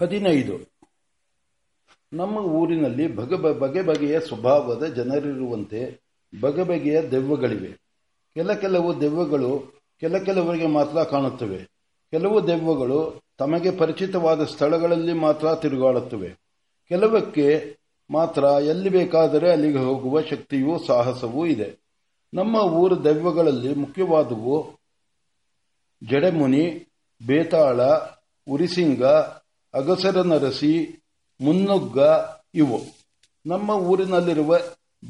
ಹದಿನೈದು. ನಮ್ಮ ಊರಿನಲ್ಲಿ ಬಗೆ ಬಗೆ ಬಗೆಯ ಸ್ವಭಾವದ ಜನರಿರುವಂತೆ ಬಗೆ ಬಗೆಯ ದೆವ್ವಗಳಿವೆ. ಕೆಲ ಕೆಲವು ದೆವ್ವಗಳು ಕೆಲ ಕೆಲವರಿಗೆ ಮಾತ್ರ ಕಾಣುತ್ತವೆ. ಕೆಲವು ದೆವ್ವಗಳು ತಮಗೆ ಪರಿಚಿತವಾದ ಸ್ಥಳಗಳಲ್ಲಿ ಮಾತ್ರ ತಿರುಗಾಡುತ್ತವೆ. ಕೆಲವಕ್ಕೆ ಮಾತ್ರ ಎಲ್ಲಿ ಬೇಕಾದರೆ ಅಲ್ಲಿಗೆ ಹೋಗುವ ಶಕ್ತಿಯೂ ಸಾಹಸವೂ ಇದೆ. ನಮ್ಮ ಊರ ದೆವ್ವಗಳಲ್ಲಿ ಮುಖ್ಯವಾದವು ಜಡೆಮುನಿ, ಬೇತಾಳ, ಉರಿಸಿಂಗ ಅಗಸರ ನರಸಿ ಮುನ್ನುಗ್ಗ ಇವು. ನಮ್ಮ ಊರಿನಲ್ಲಿರುವ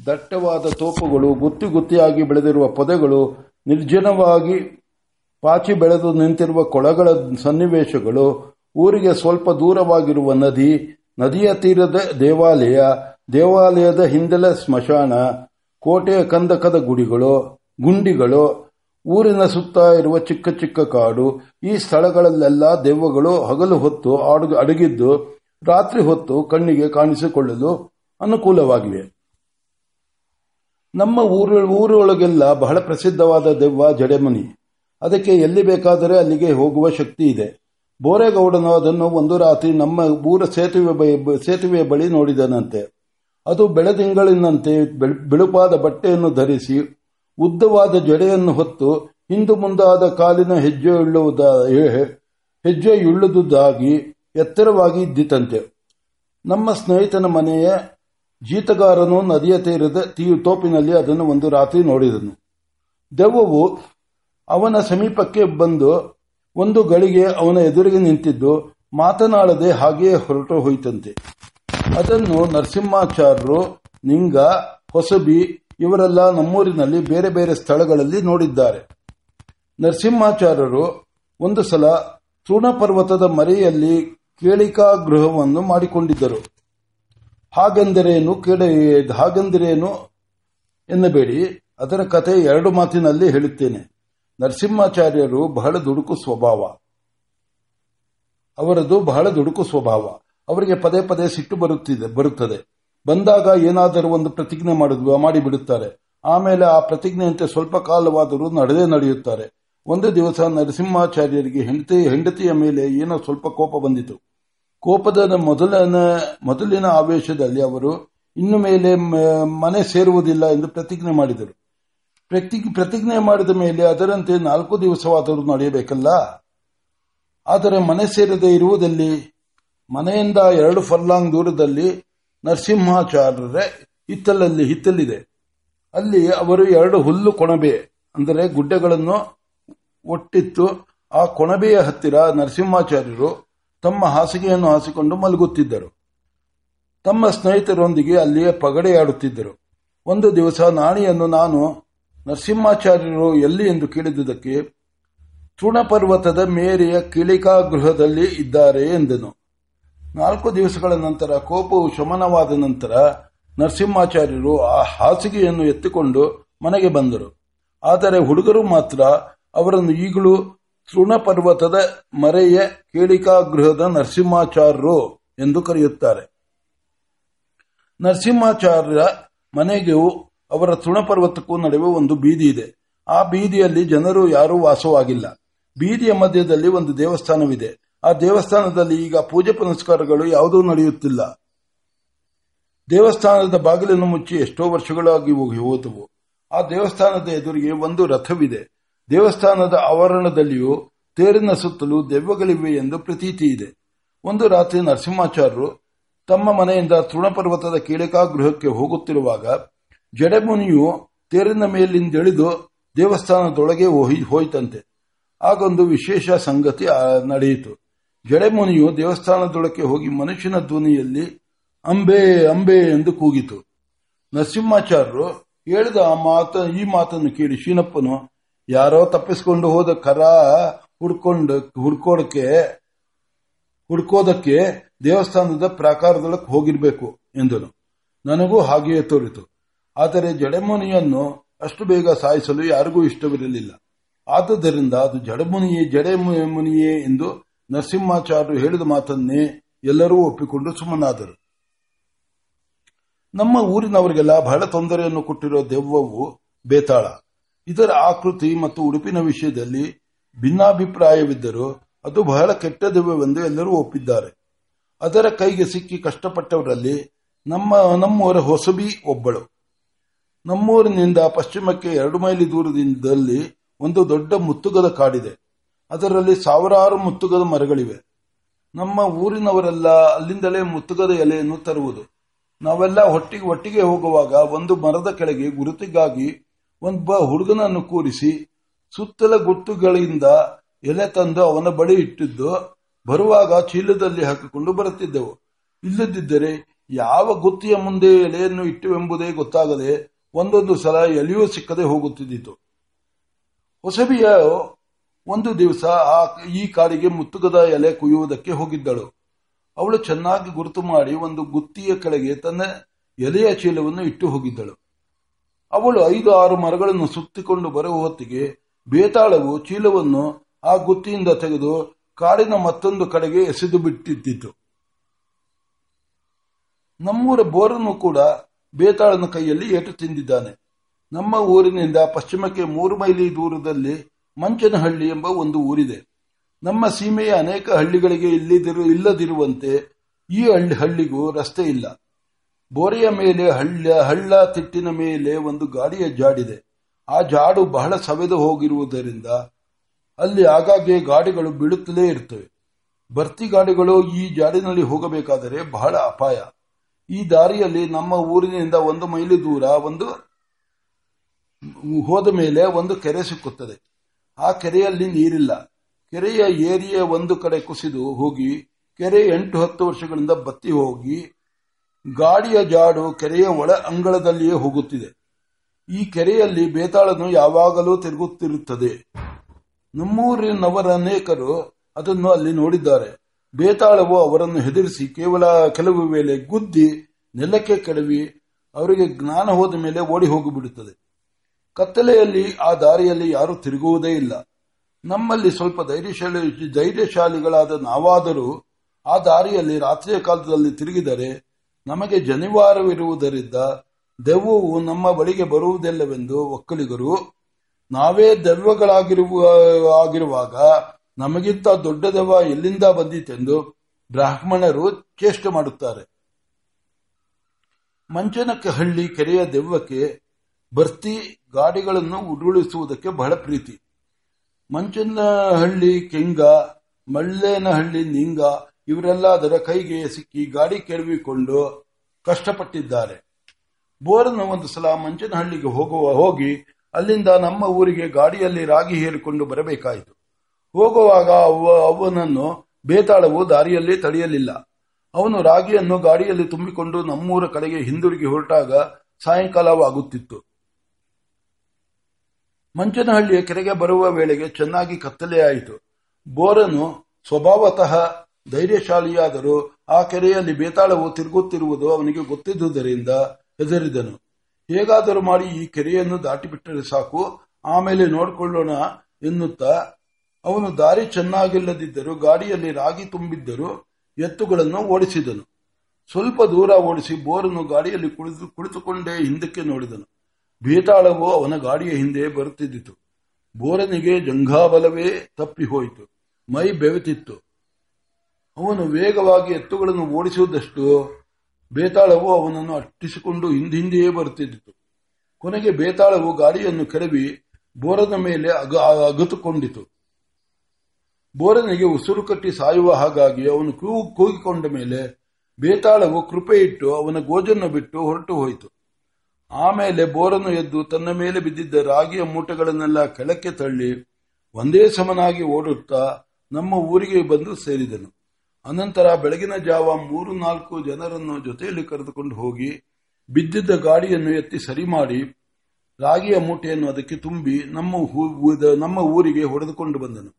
ದಟ್ಟವಾದ ತೋಪುಗಳು ಗುತ್ತಿ ಗುತ್ತಿಯಾಗಿ ಬೆಳೆದಿರುವ ಪೊದೆಗಳು ನಿರ್ಜನವಾಗಿ ಪಾಚಿ ಬೆಳೆದು ನಿಂತಿರುವ ಕೊಳಗಳ ಸನ್ನಿವೇಶಗಳು, ಊರಿಗೆ ಸ್ವಲ್ಪ ದೂರವಾಗಿರುವ ನದಿ, ನದಿಯ ತೀರದ ದೇವಾಲಯ, ದೇವಾಲಯದ ಹಿಂದೆಲೆ ಸ್ಮಶಾನ, ಕೋಟೆಯ ಕಂದಕದ ಗುಡಿಗಳು, ಗುಂಡಿಗಳು ಊರಿನ ಸುತ್ತ ಇರುವ ಚಿಕ್ಕ ಚಿಕ್ಕ ಕಾಡು, ಈ ಸ್ಥಳಗಳಲ್ಲೆಲ್ಲ ದೆವ್ವಗಳು ಹಗಲು ಹೊತ್ತು ಅಡಗಿದ್ದು, ರಾತ್ರಿ ಹೊತ್ತು ಕಣ್ಣಿಗೆ ಕಾಣಿಸಿಕೊಳ್ಳಲು ಅನುಕೂಲವಾಗಿವೆ. ನಮ್ಮ ಊರೊಳಗೆಲ್ಲ ಬಹಳ ಪ್ರಸಿದ್ಧವಾದ ದೆವ್ವ ಜಡೆಮನಿ. ಅದಕ್ಕೆ ಎಲ್ಲಿ ಬೇಕಾದರೆ ಅಲ್ಲಿಗೆ ಹೋಗುವ ಶಕ್ತಿ ಇದೆ. ಬೋರೇಗೌಡನು ಅದನ್ನು ಒಂದು ರಾತ್ರಿ ನಮ್ಮ ಊರ ಸೇತುವೆ ಸೇತುವೆ ಬಳಿ ನೋಡಿದನಂತೆ. ಅದು ಬೆಳೆದಿಂಗಳಿನಂತೆ ಬಿಳುಪಾದ ಬಟ್ಟೆಯನ್ನು ಧರಿಸಿ ಉದ್ದವಾದ ಜಡೆಯನ್ನು ಹೊತ್ತು ಹಿಂದು ಮುಂದಾದ ಕಾಲಿನ ಹೆಜ್ಜೆಯುಳ್ಳುದಾಗಿ ಎತ್ತರವಾಗಿ ಇದ್ದಿತಂತೆ. ನಮ್ಮ ಸ್ನೇಹಿತನ ಮನೆಯ ಜೀತಗಾರನು ನದಿಯ ತೀರದ ತೋಪಿನಲ್ಲಿ ಅದನ್ನು ಒಂದು ರಾತ್ರಿ ನೋಡಿದನು. ದೆವ್ವವು ಅವನ ಸಮೀಪಕ್ಕೆ ಬಂದು ಒಂದು ಗಳಿಗೆ ಅವನ ಎದುರಿಗೆ ನಿಂತಿದ್ದು ಮಾತನಾಡದೆ ಹಾಗೆಯೇ ಹೊರಟು ಹೋಯಿತಂತೆ. ಅದನ್ನು ನರಸಿಂಹಾಚಾರ್ಯರು ನಿಂಗ, ಹೊಸಬಿ ಇವರೆಲ್ಲ ನಮ್ಮೂರಿನಲ್ಲಿ ಬೇರೆ ಬೇರೆ ಸ್ಥಳಗಳಲ್ಲಿ ನೋಡಿದ್ದಾರೆ. ನರಸಿಂಹಾಚಾರ್ಯರು ಒಂದು ಸಲ ತೃಣಪರ್ವತದ ಮರೆಯಲ್ಲಿ ಕೇಳಿಕಾ ಗೃಹವನ್ನು ಮಾಡಿಕೊಂಡಿದ್ದರು. ಹಾಗೆಂದರೇನು ಹಾಗೆಂದರೇನು ಎನ್ನಬೇಡಿ, ಅದರ ಕತೆ ಎರಡು ಮಾತಿನಲ್ಲಿ ಹೇಳುತ್ತೇನೆ. ನರಸಿಂಹಾಚಾರ್ಯರು ಬಹಳ ದುಡುಕು ಸ್ವಭಾವ. ಅವರದು ಬಹಳ ದುಡುಕು ಸ್ವಭಾವ. ಅವರಿಗೆ ಪದೇ ಪದೇ ಸಿಟ್ಟು ಬರುತ್ತಿದೆ, ಬರುತ್ತದೆ. ಬಂದಾಗ ಏನಾದರೂ ಒಂದು ಪ್ರತಿಜ್ಞೆ ಮಾಡಿಬಿಡುತ್ತಾರೆ. ಆಮೇಲೆ ಆ ಪ್ರತಿಜ್ಞೆಯಂತೆ ಸ್ವಲ್ಪ ಕಾಲವಾದರೂ ನಡೆದೇ ನಡೆಯುತ್ತಾರೆ. ಒಂದು ದಿವಸ ನರಸಿಂಹಾಚಾರ್ಯರಿಗೆ ಹೆಂಡತಿ, ಹೆಂಡತಿಯ ಮೇಲೆ ಏನೋ ಸ್ವಲ್ಪ ಕೋಪ ಬಂದಿತು. ಕೋಪದ ಮೊದಲಿನ ಮೊದಲಿನ ಆವೇಶದಲ್ಲಿ ಅವರು ಇನ್ನು ಮೇಲೆ ಮನೆ ಸೇರುವುದಿಲ್ಲ ಎಂದು ಪ್ರತಿಜ್ಞೆ ಮಾಡಿದರು. ಪ್ರತಿಜ್ಞೆ ಮಾಡಿದ ಮೇಲೆ ಅದರಂತೆ ನಾಲ್ಕು ದಿವಸವಾದರೂ ನಡೆಯಬೇಕಲ್ಲ? ಆದರೆ ಮನೆ ಸೇರದೆ ಇರುವುದಲ್ಲಿ, ಮನೆಯಿಂದ ಎರಡು ಫರ್ಲಾಂಗ್ ದೂರದಲ್ಲಿ ನರಸಿಂಹಾಚಾರ್ಯರ ಹಿತ್ತಲಲ್ಲಿ ಹಿತ್ತಲಿದೆ. ಅಲ್ಲಿ ಅವರು ಎರಡು ಹುಲ್ಲು ಕೊಣಬೆ, ಅಂದರೆ ಗುಡ್ಡೆಗಳನ್ನು ಒಟ್ಟಿತ್ತು. ಆ ಕೊಣಬೆಯ ಹತ್ತಿರ ನರಸಿಂಹಾಚಾರ್ಯರು ತಮ್ಮ ಹಾಸಿಗೆಯನ್ನು ಹಾಸಿಕೊಂಡು ಮಲಗುತ್ತಿದ್ದರು. ತಮ್ಮ ಸ್ನೇಹಿತರೊಂದಿಗೆ ಅಲ್ಲಿಯೇ ಪಗಡೆಯಾಡುತ್ತಿದ್ದರು. ಒಂದು ದಿವಸ ನಾಣಿಯನ್ನು ನಾನು ನರಸಿಂಹಾಚಾರ್ಯರು ಎಲ್ಲಿ ಎಂದು ಕೇಳಿದುದಕ್ಕೆ, ತೃಣಪರ್ವತದ ಮೇರೆಯ ಕಿಳಿಕಾ ಗೃಹದಲ್ಲಿ ಇದ್ದಾರೆ ಎಂದನು. ನಾಲ್ಕು ದಿವಸಗಳ ನಂತರ ಕೋಪವು ಶಮನವಾದ ನಂತರ ನರಸಿಂಹಾಚಾರ್ಯರು ಆ ಹಾಸಿಗೆಯನ್ನು ಎತ್ತಿಕೊಂಡು ಮನೆಗೆ ಬಂದರು. ಆದರೆ ಹುಡುಗರು ಮಾತ್ರ ಅವರನ್ನು ಈಗಲೂ ತೃಣಪರ್ವತದ ಮರೆಯ ಕೇಳಿಕಾಗೃಹದ ನರಸಿಂಹಾಚಾರ್ಯರು ಎಂದು ಕರೆಯುತ್ತಾರೆ. ನರಸಿಂಹಾಚಾರ್ಯ ಮನೆಗೆ ಅವರ ತೃಣಪರ್ವತಕ್ಕೂ ನಡುವೆ ಒಂದು ಬೀದಿ ಇದೆ. ಆ ಬೀದಿಯಲ್ಲಿ ಜನರು ಯಾರೂ ವಾಸವಾಗಿಲ್ಲ. ಬೀದಿಯ ಮಧ್ಯದಲ್ಲಿ ಒಂದು ದೇವಸ್ಥಾನವಿದೆ. ಆ ದೇವಸ್ಥಾನದಲ್ಲಿ ಈಗ ಪೂಜೆ ಪುನಸ್ಕಾರಗಳು ಯಾವುದೂ ನಡೆಯುತ್ತಿಲ್ಲ. ದೇವಸ್ಥಾನದ ಬಾಗಿಲನ್ನು ಮುಚ್ಚಿ ಎಷ್ಟೋ ವರ್ಷಗಳಾಗಿ ಹೋದವು ಆ ದೇವಸ್ಥಾನದ ಎದುರಿಗೆ ಒಂದು ರಥವಿದೆ. ದೇವಸ್ಥಾನದ ಆವರಣದಲ್ಲಿಯೂ ತೇರಿನ ಸುತ್ತಲೂ ದೆವ್ವಗಳಿವೆ ಎಂದು ಪ್ರತೀತಿ ಇದೆ. ಒಂದು ರಾತ್ರಿ ನರಸಿಂಹಾಚಾರ್ಯರು ತಮ್ಮ ಮನೆಯಿಂದ ತೃಣಪರ್ವತದ ಗೃಹಕ್ಕೆ ಹೋಗುತ್ತಿರುವಾಗ ಜಡೆಮುನಿಯು ತೇರಿನ ಮೇಲಿಂದಿಳಿದು ದೇವಸ್ಥಾನದೊಳಗೆ ಹೋಯ್ತಂತೆ. ಆಗೊಂದು ವಿಶೇಷ ಸಂಗತಿ ನಡೆಯಿತು. ಜಡೆಮುನಿಯು ದೇವಸ್ಥಾನದೊಳಕ್ಕೆ ಹೋಗಿ ಮನುಷ್ಯನ ಧ್ವನಿಯಲ್ಲಿ, ಅಂಬೆ ಅಂಬೆ ಎಂದು ಕೂಗಿತು. ನರಸಿಂಹಾಚಾರ್ಯರು ಹೇಳಿದ ಆ ಮಾತ, ಈ ಮಾತನ್ನು ಕೇಳಿ ಶೀನಪ್ಪನು, ಯಾರೋ ತಪ್ಪಿಸಿಕೊಂಡು ಹೋದ ಕರ ಹುಡ್ಕೊಂಡು, ಹುಡ್ಕೋಡಕ್ಕೆ, ಹುಡ್ಕೋದಕ್ಕೆ ದೇವಸ್ಥಾನದ ಪ್ರಾಕಾರದೊಳಕ್ಕೆ ಹೋಗಿರಬೇಕು ಎಂದನು. ನನಗೂ ಹಾಗೆಯೇ ತೋರಿತು. ಆದರೆ ಜಡೆಮುನಿಯನ್ನು ಅಷ್ಟು ಬೇಗ ಸಾಯಿಸಲು ಯಾರಿಗೂ ಇಷ್ಟವಿರಲಿಲ್ಲ. ಆದುದರಿಂದ ಅದು ಜಡಮುನಿಯೇ ಜಡೆ ಮುನಿಯೇ ಎಂದು ನರಸಿಂಹಾಚಾರ್ಯರು ಹೇಳಿದ ಮಾತನ್ನೇ ಎಲ್ಲರೂ ಒಪ್ಪಿಕೊಂಡು ಸುಮ್ಮನಾದರು. ನಮ್ಮ ಊರಿನವರಿಗೆಲ್ಲ ಬಹಳ ತೊಂದರೆಯನ್ನು ಕೊಟ್ಟಿರುವ ದೆವ್ವವು ಬೇತಾಳ. ಇದರ ಆಕೃತಿ ಮತ್ತು ಉಡುಪಿನ ವಿಷಯದಲ್ಲಿ ಭಿನ್ನಾಭಿಪ್ರಾಯವಿದ್ದರೂ ಅದು ಬಹಳ ಕೆಟ್ಟ ದೆವ್ವವೆಂದು ಎಲ್ಲರೂ ಒಪ್ಪಿದ್ದಾರೆ. ಅದರ ಕೈಗೆ ಸಿಕ್ಕಿ ಕಷ್ಟಪಟ್ಟವರಲ್ಲಿ ನಮ್ಮ ನಮ್ಮೂರ ಹೊಸಬಿ ಒಬ್ಬಳು. ನಮ್ಮೂರಿನಿಂದ ಪಶ್ಚಿಮಕ್ಕೆ ಎರಡು ಮೈಲಿ ದೂರದಿಂದಲ್ಲಿ ಒಂದು ದೊಡ್ಡ ಮುತ್ತುಗದ ಕಾಡಿದೆ. ಅದರಲ್ಲಿ ಸಾವಿರಾರು ಮುತ್ತುಗದ ಮರಗಳಿವೆ. ನಮ್ಮ ಊರಿನವರೆಲ್ಲ ಅಲ್ಲಿಂದಲೇ ಮುತ್ತುಗದ ಎಲೆಯನ್ನು ತರುವುದು. ನಾವೆಲ್ಲ ಒಟ್ಟಿಗೆ ಒಟ್ಟಿಗೆ ಹೋಗುವಾಗ ಒಂದು ಮರದ ಕೆಳಗೆ ಗುರುತಿಗಾಗಿ ಒಬ್ಬ ಹುಡುಗನನ್ನು ಕೂರಿಸಿ ಸುತ್ತಲ ಗುಟ್ಟುಗಳಿಂದ ಎಲೆ ತಂದು ಅವನ ಬಳಿ ಇಟ್ಟಿದ್ದು ಬರುವಾಗ ಚೀಲದಲ್ಲಿ ಹಾಕಿಕೊಂಡು ಬರುತ್ತಿದ್ದೆವು. ಇಲ್ಲದಿದ್ದರೆ ಯಾವ ಗುತ್ತಿಯ ಮುಂದೆ ಎಲೆಯನ್ನು ಇಟ್ಟುವೆಂಬುದೇ ಗೊತ್ತಾಗದೆ ಒಂದೊಂದು ಸಲ ಎಲೆಯೂ ಸಿಕ್ಕದೆ ಹೋಗುತ್ತಿದ್ದಿತು. ಹೊಸಬಿಯ ಒಂದು ದಿವಸ ಆ ಈ ಕಾಡಿಗೆ ಮುತ್ತುಗದ ಎಲೆ ಕುಯ್ಯುವುದಕ್ಕೆ ಹೋಗಿದ್ದಳು. ಅವಳು ಚೆನ್ನಾಗಿ ಗುರುತು ಮಾಡಿ ಒಂದು ಗುತ್ತಿಯ ಕೆಳಗೆ ತನ್ನ ಎಲೆಯ ಚೀಲವನ್ನು ಇಟ್ಟು ಹೋಗಿದ್ದಳು. ಅವಳು ಐದು ಆರು ಮರಗಳನ್ನು ಸುತ್ತಿಕೊಂಡು ಬರುವ ಹೊತ್ತಿಗೆ ಬೇತಾಳವು ಚೀಲವನ್ನು ಆ ಗುತ್ತಿಯಿಂದ ತೆಗೆದು ಕಾಡಿನ ಮತ್ತೊಂದು ಕಡೆಗೆ ಎಸೆದು ಬಿಟ್ಟಿದ್ದಿತು. ನಮ್ಮೂರ ಬೋರನ್ನು ಕೂಡ ಬೇತಾಳನ ಕೈಯಲ್ಲಿ ಏಟು ತಿಂದಿದ್ದಾನೆ. ನಮ್ಮ ಊರಿನಿಂದ ಪಶ್ಚಿಮಕ್ಕೆ ಮೂರು ಮೈಲಿ ದೂರದಲ್ಲಿ ಮಂಚನಹಳ್ಳಿ ಎಂಬ ಒಂದು ಊರಿದೆ. ನಮ್ಮ ಸೀಮೆಯ ಅನೇಕ ಹಳ್ಳಿಗಳಿಗೆ ಇಲ್ಲಿದಿರು ಇಲ್ಲದಿರುವಂತೆ ಈ ಹಳ್ಳಿ, ಹಳ್ಳಿಗೂ ರಸ್ತೆ ಇಲ್ಲ. ಬೋರೆಯ ಮೇಲೆ ಹಳ್ಳ ಹಳ್ಳ ತಿಟ್ಟಿನ ಮೇಲೆ ಒಂದು ಗಾಡಿಯ ಜಾಡಿದೆ. ಆ ಜಾಡು ಬಹಳ ಸವೆದು ಹೋಗಿರುವುದರಿಂದ ಅಲ್ಲಿ ಆಗಾಗ್ಗೆ ಗಾಡಿಗಳು ಬೀಳುತ್ತಲೇ ಇರುತ್ತವೆ ಬರ್ತಿ ಗಾಡಿಗಳು ಈ ಜಾಡಿನಲ್ಲಿ ಹೋಗಬೇಕಾದರೆ ಬಹಳ ಅಪಾಯ. ಈ ದಾರಿಯಲ್ಲಿ ನಮ್ಮ ಊರಿನಿಂದ ಒಂದು ಮೈಲಿ ದೂರ ಒಂದು, ಹೋದ ಮೇಲೆ ಒಂದು ಕೆರೆ ಸಿಕ್ಕುತ್ತದೆ. ಆ ಕೆರೆಯಲ್ಲಿ ನೀರಿಲ್ಲ. ಕೆರೆಯ ಏರಿಯ ಒಂದು ಕಡೆ ಕುಸಿದು ಹೋಗಿ, ಕೆರೆ ಎಂಟು ಹತ್ತು ವರ್ಷಗಳಿಂದ ಬತ್ತಿ ಹೋಗಿ, ಗಾಡಿಯ ಜಾಡು ಕೆರೆಯ ಒಳ ಅಂಗಳದಲ್ಲಿಯೇ ಹೋಗುತ್ತಿದೆ. ಈ ಕೆರೆಯಲ್ಲಿ ಬೇತಾಳನು ಯಾವಾಗಲೂ ತಿರುಗುತ್ತಿರುತ್ತದೆ. ನಮ್ಮೂರಿನವರ ಅನೇಕರು ಅದನ್ನು ಅಲ್ಲಿ ನೋಡಿದ್ದಾರೆ. ಬೇತಾಳವು ಅವರನ್ನು ಹೆದರಿಸಿ ಕೇವಲ ಕೆಲವು ವೇಳೆ ಗುದ್ದಿ ನೆಲಕ್ಕೆ ಕೆಡವಿ, ಅವರಿಗೆ ಜ್ಞಾನ ಹೋದ ಮೇಲೆ ಓಡಿ ಹೋಗಿಬಿಡುತ್ತದೆ. ಕತ್ತಲೆಯಲ್ಲಿ, ಆ ದಾರಿಯಲ್ಲಿ ಯಾರೂ ತಿರುಗುವುದೇ ಇಲ್ಲ. ನಮ್ಮಲ್ಲಿ ಸ್ವಲ್ಪ ಧೈರ್ಯಶಾಲಿ, ಧೈರ್ಯಶಾಲಿಗಳಾದ ನಾವಾದರೂ ಆ ದಾರಿಯಲ್ಲಿ, ರಾತ್ರಿಯ ಕಾಲದಲ್ಲಿ ತಿರುಗಿದರೆ ನಮಗೆ ಜನಿವಾರವಿರುವುದರಿಂದ ದೆವ್ವವು ನಮ್ಮ ಬಳಿಗೆ ಬರುವುದಿಲ್ಲವೆಂದು ಒಕ್ಕಲಿಗರು, ನಾವೇ ದೆವ್ವಗಳಾಗಿರುವ, ಆಗಿರುವಾಗ ನಮಗಿಂತ ದೊಡ್ಡ ದೆವ್ವ ಎಲ್ಲಿಂದ ಬಂದಿತೆಂದು ಬ್ರಾಹ್ಮಣರು ಚೇಷ್ಟೆ ಮಾಡುತ್ತಾರೆ. ಮಂಚನಕ್ಕೆ ಹಳ್ಳಿ ಕೆರೆಯ ದೆವ್ವಕ್ಕೆ ಬರ್ತಿ ಗಾಡಿಗಳನ್ನು ಉರುಳಿಸುವುದಕ್ಕೆ ಬಹಳ ಪ್ರೀತಿ. ಮಂಚನಹಳ್ಳಿ, ಕೆಂಗ, ಮಳ್ಳೇನಹಳ್ಳಿ, ನಿಂಗ ಇವರೆಲ್ಲ ಅದರ ಕೈಗೆ ಸಿಕ್ಕಿ ಗಾಡಿ ಕೆಡವಿಕೊಂಡು ಕಷ್ಟಪಟ್ಟಿದ್ದಾರೆ. ಬೋರನ ಒಂದು ಸಲ ಮಂಚನಹಳ್ಳಿಗೆ ಹೋಗುವ, ಹೋಗಿ ಅಲ್ಲಿಂದ ನಮ್ಮ ಊರಿಗೆ ಗಾಡಿಯಲ್ಲಿ ರಾಗಿ ಹೇರಿಕೊಂಡು ಬರಬೇಕಾಯಿತು. ಹೋಗುವಾಗ ಅವನನ್ನು ಬೇತಾಳವು ದಾರಿಯಲ್ಲಿ ತಡೆಯಲಿಲ್ಲ. ಅವನು ರಾಗಿಯನ್ನು ಗಾಡಿಯಲ್ಲಿ ತುಂಬಿಕೊಂಡು ನಮ್ಮೂರ ಕಡೆಗೆ ಹಿಂದಿರುಗಿ ಹೊರಟಾಗ ಸಾಯಂಕಾಲವಾಗುತ್ತಿತ್ತು. ಮಂಚನಹಳ್ಳಿಯ ಕೆರೆಗೆ ಬರುವ ವೇಳೆಗೆ ಚೆನ್ನಾಗಿ ಕತ್ತಲೆಯಾಯಿತು ಬೋರನು ಸ್ವಭಾವತಃ ಧೈರ್ಯಶಾಲಿಯಾದರೂ ಆ ಕೆರೆಯಲ್ಲಿ ಬೇತಾಳವು ತಿರುಗುತ್ತಿರುವುದು ಅವನಿಗೆ ಗೊತ್ತಿದ್ದುದರಿಂದ ಹೆದರಿದನು. ಹೇಗಾದರೂ ಮಾಡಿ ಈ ಕೆರೆಯನ್ನು ದಾಟಿಬಿಟ್ಟರೆ ಸಾಕು, ಆಮೇಲೆ ನೋಡಿಕೊಳ್ಳೋಣ ಎನ್ನುತ್ತಾ, ಅವನು ದಾರಿ ಚೆನ್ನಾಗಿಲ್ಲದಿದ್ದರೂ, ಗಾಡಿಯಲ್ಲಿ ರಾಗಿ ತುಂಬಿದ್ದರೂ ಎತ್ತುಗಳನ್ನು ಓಡಿಸಿದನು. ಸ್ವಲ್ಪ ದೂರ ಓಡಿಸಿ ಬೋರನ್ನು ಗಾಡಿಯಲ್ಲಿ ಕುಳಿತು ಕುಳಿತುಕೊಂಡೇ ಹಿಂದಕ್ಕೆ ನೋಡಿದನು. ಬೇತಾಳವು ಅವನ ಗಾಡಿಯ ಹಿಂದೆ ಬರುತ್ತಿದ್ದಿತು. ಬೋರನಿಗೆ ಜಂಘಾಬಲವೇ ತಪ್ಪಿ ಹೋಯಿತು. ಮೈ ಬೆವೆತಿತ್ತು. ಅವನು ವೇಗವಾಗಿ ಎತ್ತುಗಳನ್ನು ಓಡಿಸುವುದಷ್ಟು ಬೇತಾಳವು ಅವನನ್ನು ಅಟ್ಟಿಸಿಕೊಂಡು ಹಿಂದಿಂದೆಯೇ ಬರುತ್ತಿದ್ದಿತು. ಕೊನೆಗೆ ಬೇತಾಳವು ಗಾಡಿಯನ್ನು ಕೆಡವಿ ಬೋರನ ಮೇಲೆ ಅಗ ಅಗತುಕೊಂಡಿತು. ಬೋರನಿಗೆ ಉಸಿರು ಕಟ್ಟಿ ಸಾಯುವ ಹಾಗಾಗಿ ಅವನು ಕೂಗಿಕೊಂಡ ಮೇಲೆ ಬೇತಾಳವು ಕೃಪೆಯಿಟ್ಟು ಅವನ ಗೋಜನ್ನು ಬಿಟ್ಟು ಹೊರಟು ಹೋಯಿತು. ಆಮೇಲೆ ಬೋರನು ಎದ್ದು ತನ್ನ ಮೇಲೆ ಬಿದ್ದಿದ್ದ ರಾಗಿಯ ಮೂಟೆಗಳನ್ನೆಲ್ಲ ಕೆಳಕ್ಕೆ ತಳ್ಳಿ ಒಂದೇ ಸಮನಾಗಿ ಓಡುತ್ತಾ ನಮ್ಮ ಊರಿಗೆ ಬಂದು ಸೇರಿದನು. ಅನಂತರ ಬೆಳಗಿನ ಜಾವ ಮೂರು ನಾಲ್ಕು ಜನರನ್ನು ಜೊತೆಯಲ್ಲಿ ಕರೆದುಕೊಂಡು ಹೋಗಿ ಬಿದ್ದಿದ್ದ ಗಾಡಿಯನ್ನು ಎತ್ತಿ ಸರಿ ಮಾಡಿ ರಾಗಿಯ ಮೂಟೆಯನ್ನು ಅದಕ್ಕೆ ತುಂಬಿ ನಮ್ಮ ನಮ್ಮ ಊರಿಗೆ ಹೊಡೆದುಕೊಂಡು ಬಂದನು.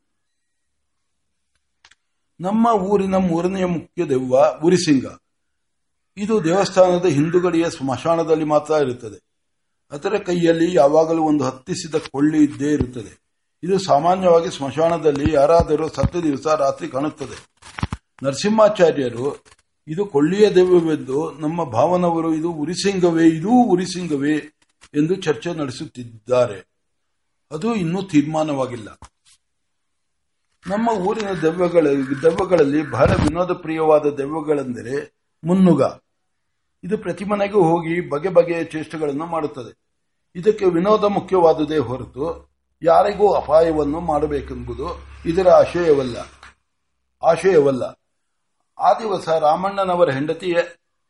ನಮ್ಮ ಊರಿನ ಮೂರನೆಯ ಮುಖ್ಯ ದೆವ್ವ ಉರಿಸಿಂಗ. ಇದು ದೇವಸ್ಥಾನದ ಹಿಂದುಗಡೆಯ ಸ್ಮಶಾನದಲ್ಲಿ ಮಾತ್ರ ಇರುತ್ತದೆ. ಅದರ ಕೈಯಲ್ಲಿ ಯಾವಾಗಲೂ ಒಂದು ಹತ್ತಿಸಿದ ಕೊಳ್ಳಿ ಇದ್ದೇ ಇರುತ್ತದೆ. ಇದು ಸಾಮಾನ್ಯವಾಗಿ ಸ್ಮಶಾನದಲ್ಲಿ ಯಾರಾದರೂ ಸತ್ತ ದಿವಸ ರಾತ್ರಿ ಕಾಣುತ್ತದೆ. ನರಸಿಂಹಾಚಾರ್ಯರು, ಇದು ಕೊಳ್ಳಿಯ ದೈವವೆಂದು ನಮ್ಮ ಭಾವನವರು, ಇದು ಉರಿಸಿಂಗವೇ, ಇದೂ ಉರಿಸಿಂಗವೇ ಎಂದು ಚರ್ಚೆ ನಡೆಸುತ್ತಿದ್ದಾರೆ. ಅದು ಇನ್ನೂ ತೀರ್ಮಾನವಾಗಿಲ್ಲ. ನಮ್ಮ ಊರಿನ ದೆವ್ವಗಳ ದೆವ್ವಗಳಲ್ಲಿ ಬಹಳ ವಿನೋದ ಪ್ರಿಯವಾದ ದೆವ್ವಗಳೆಂದರೆ ಮುನ್ನುಗ. ಇದು ಪ್ರತಿ ಮನೆಗೂ ಹೋಗಿ ಬಗೆ ಬಗೆಯ ಚೇಷ್ಟೆಗಳನ್ನು ಮಾಡುತ್ತದೆ. ಇದಕ್ಕೆ ವಿನೋದ ಮುಖ್ಯವಾದುದೇ ಹೊರತು ಯಾರಿಗೂ ಅಪಾಯವನ್ನು ಮಾಡಬೇಕೆಂಬುದು ಇದರ ಆಶಯವಲ್ಲ. ಆಶಯವಲ್ಲ. ಆ ದಿವಸ ರಾಮಣ್ಣನವರ ಹೆಂಡತಿಯ,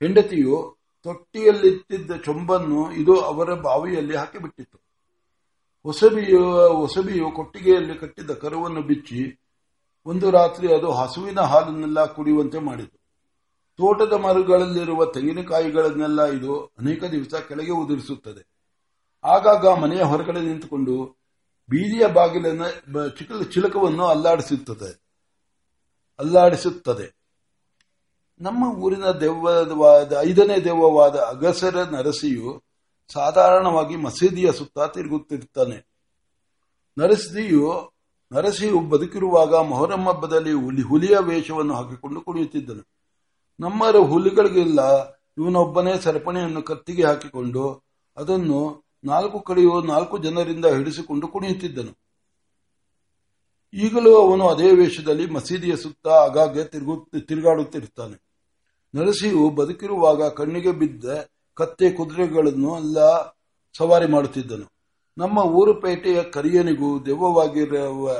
ಹೆಂಡತಿಯು ತೊಟ್ಟಿಯಲ್ಲಿಟ್ಟಿದ್ದ ಚೊಂಬನ್ನು ಇದು ಅವರ ಬಾವಿಯಲ್ಲಿ ಹಾಕಿಬಿಟ್ಟಿತ್ತು. ಹೊಸಬಿಯು ಹೊಸಬಿಯು ಕೊಟ್ಟಿಗೆಯಲ್ಲಿ ಕಟ್ಟಿದ್ದ ಕರುವನ್ನು ಬಿಚ್ಚಿ ಒಂದು ರಾತ್ರಿ ಅದು ಹಸುವಿನ ಹಾಲನ್ನೆಲ್ಲ ಕುಡಿಯುವಂತೆ ಮಾಡಿತು. ತೋಟದ ಮರಗಳಲ್ಲಿರುವ ತೆಂಗಿನಕಾಯಿಗಳನ್ನೆಲ್ಲ ಇದು ಅನೇಕ ದಿವಸ ಕೆಳಗೆ ಉದುರಿಸುತ್ತದೆ. ಆಗಾಗ ಮನೆಯ ಹೊರಗಡೆ ನಿಂತುಕೊಂಡು ಬೀದಿಯ ಬಾಗಿಲನ್ನ ಚಿಲಕವನ್ನು ಅಲ್ಲಾಡಿಸುತ್ತದೆ. ಅಲ್ಲಾಡಿಸುತ್ತದೆ. ನಮ್ಮ ಊರಿನ ದೆವ್ವವಾದ, ಐದನೇ ದೆವ್ವವಾದ ಅಗಸರ ನರಸಿಯು ಸಾಧಾರಣವಾಗಿ ಮಸೀದಿಯ ಸುತ್ತ ತಿರುಗುತ್ತಿರ್ತಾನೆ ನರಸಿಯು ನರಸಿಯು ಬದುಕಿರುವಾಗ ಮೊಹರಂ ಹಬ್ಬದಲ್ಲಿ ಹುಲಿ, ಹುಲಿಯ ವೇಷವನ್ನು ಹಾಕಿಕೊಂಡು ಕುಣಿಯುತ್ತಿದ್ದನು. ನಮ್ಮರ ಹುಲಿಗಳಿಗೆಲ್ಲ ಇವನೊಬ್ಬನೇ ಸರಪಣಿಯನ್ನು ಕತ್ತಿಗೆ ಹಾಕಿಕೊಂಡು ಅದನ್ನು ನಾಲ್ಕು ಕಡೆಯೂ ನಾಲ್ಕು ಜನರಿಂದ ಹಿಡಿಸಿಕೊಂಡು ಕುಣಿಯುತ್ತಿದ್ದನು. ಈಗಲೂ ಅವನು ಅದೇ ವೇಷದಲ್ಲಿ ಮಸೀದಿಯ ಸುತ್ತ ಆಗಾಗ್ಗೆ ತಿರುಗು ತಿರುಗಾಡುತ್ತಿರುತ್ತಾನೆ. ನರಸಿಯು ಬದುಕಿರುವಾಗ ಕಣ್ಣಿಗೆ ಬಿದ್ದ ಕತ್ತೆ ಕುದುರೆಗಳನ್ನು ಎಲ್ಲ ಸವಾರಿ ಮಾಡುತ್ತಿದ್ದನು. ನಮ್ಮ ಊರು ಪೇಟೆಯ ಕರಿಯನಿಗೂ ದೆವ್ವವಾಗಿರುವ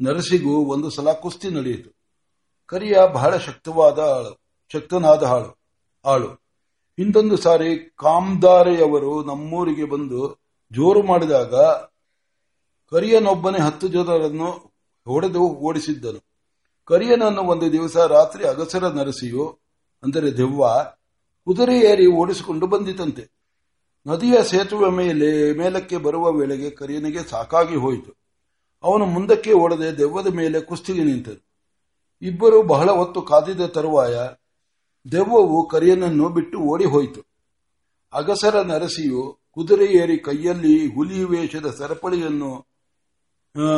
ನರಸಿಗೂ ಒಂದು ಸಲ ಕುಸ್ತಿ ನಡೆಯಿತು. ಕರಿಯ ಬಹಳ ಶಕ್ತವಾದ ಆಳು. ಶಕ್ತನಾದ ಹಾಳು ಆಳು. ಇಂದೊಂದು ಸಾರಿ ಕಾಮ್ದಾರೆಯವರು ನಮ್ಮೂರಿಗೆ ಬಂದು ಜೋರು ಮಾಡಿದಾಗ ಕರಿಯನೊಬ್ಬನೇ ಹತ್ತು ಜನರನ್ನು ಹೊಡೆದು ಓಡಿಸಿದ್ದನು. ಕರಿಯನನ್ನು ಒಂದು ದಿವಸ ರಾತ್ರಿ ಅಗಸರ ನರಸಿಯು, ಅಂದರೆ ದೆವ್ವ, ಕುದುರೆ ಏರಿ ಓಡಿಸಿಕೊಂಡು ಬಂದಿತಂತೆ. ನದಿಯ ಸೇತುವೆ ಮೇಲೆ, ಮೇಲಕ್ಕೆ ಬರುವ ವೇಳೆಗೆ ಕರಿಯನಿಗೆ ಸಾಕಾಗಿ ಹೋಯಿತು. ಅವನು ಮುಂದಕ್ಕೆ ಓಡದೆ ದೆವ್ವದ ಮೇಲೆ ಕುಸ್ತಿಗೆ ನಿಂತನು. ಇಬ್ಬರು ಬಹಳ ಹೊತ್ತು ಕಾದಿದ ತರುವಾಯ ದೆವ್ವವು ಕರಿಯನನ್ನು ಬಿಟ್ಟು ಓಡಿ ಹೋಯಿತು. ಅಗಸರ ನರಸಿಯು ಕುದುರೆ ಏರಿ ಕೈಯಲ್ಲಿ ಹುಲಿ ವೇಷದ ಸರಪಳಿಯನ್ನು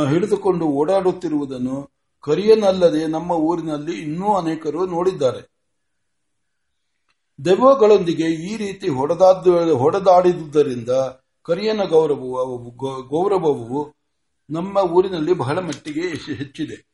ಹಿಡಿದುಕೊಂಡು ಓಡಾಡುತ್ತಿರುವುದನ್ನು ಕರಿಯನಲ್ಲದೆ ನಮ್ಮ ಊರಿನಲ್ಲಿ ಇನ್ನೂ ಅನೇಕರು ನೋಡಿದ್ದಾರೆ. ದೆವ್ವಗಳೊಂದಿಗೆ ಈ ರೀತಿ ಹೊಡೆದಾಡಿದುದರಿಂದ ಕರಿಯನ ಗೌರವವು ಗೌರವವು ನಮ್ಮ ಊರಿನಲ್ಲಿ ಬಹಳ ಮಟ್ಟಿಗೆ ಹೆಚ್ಚಿದೆ.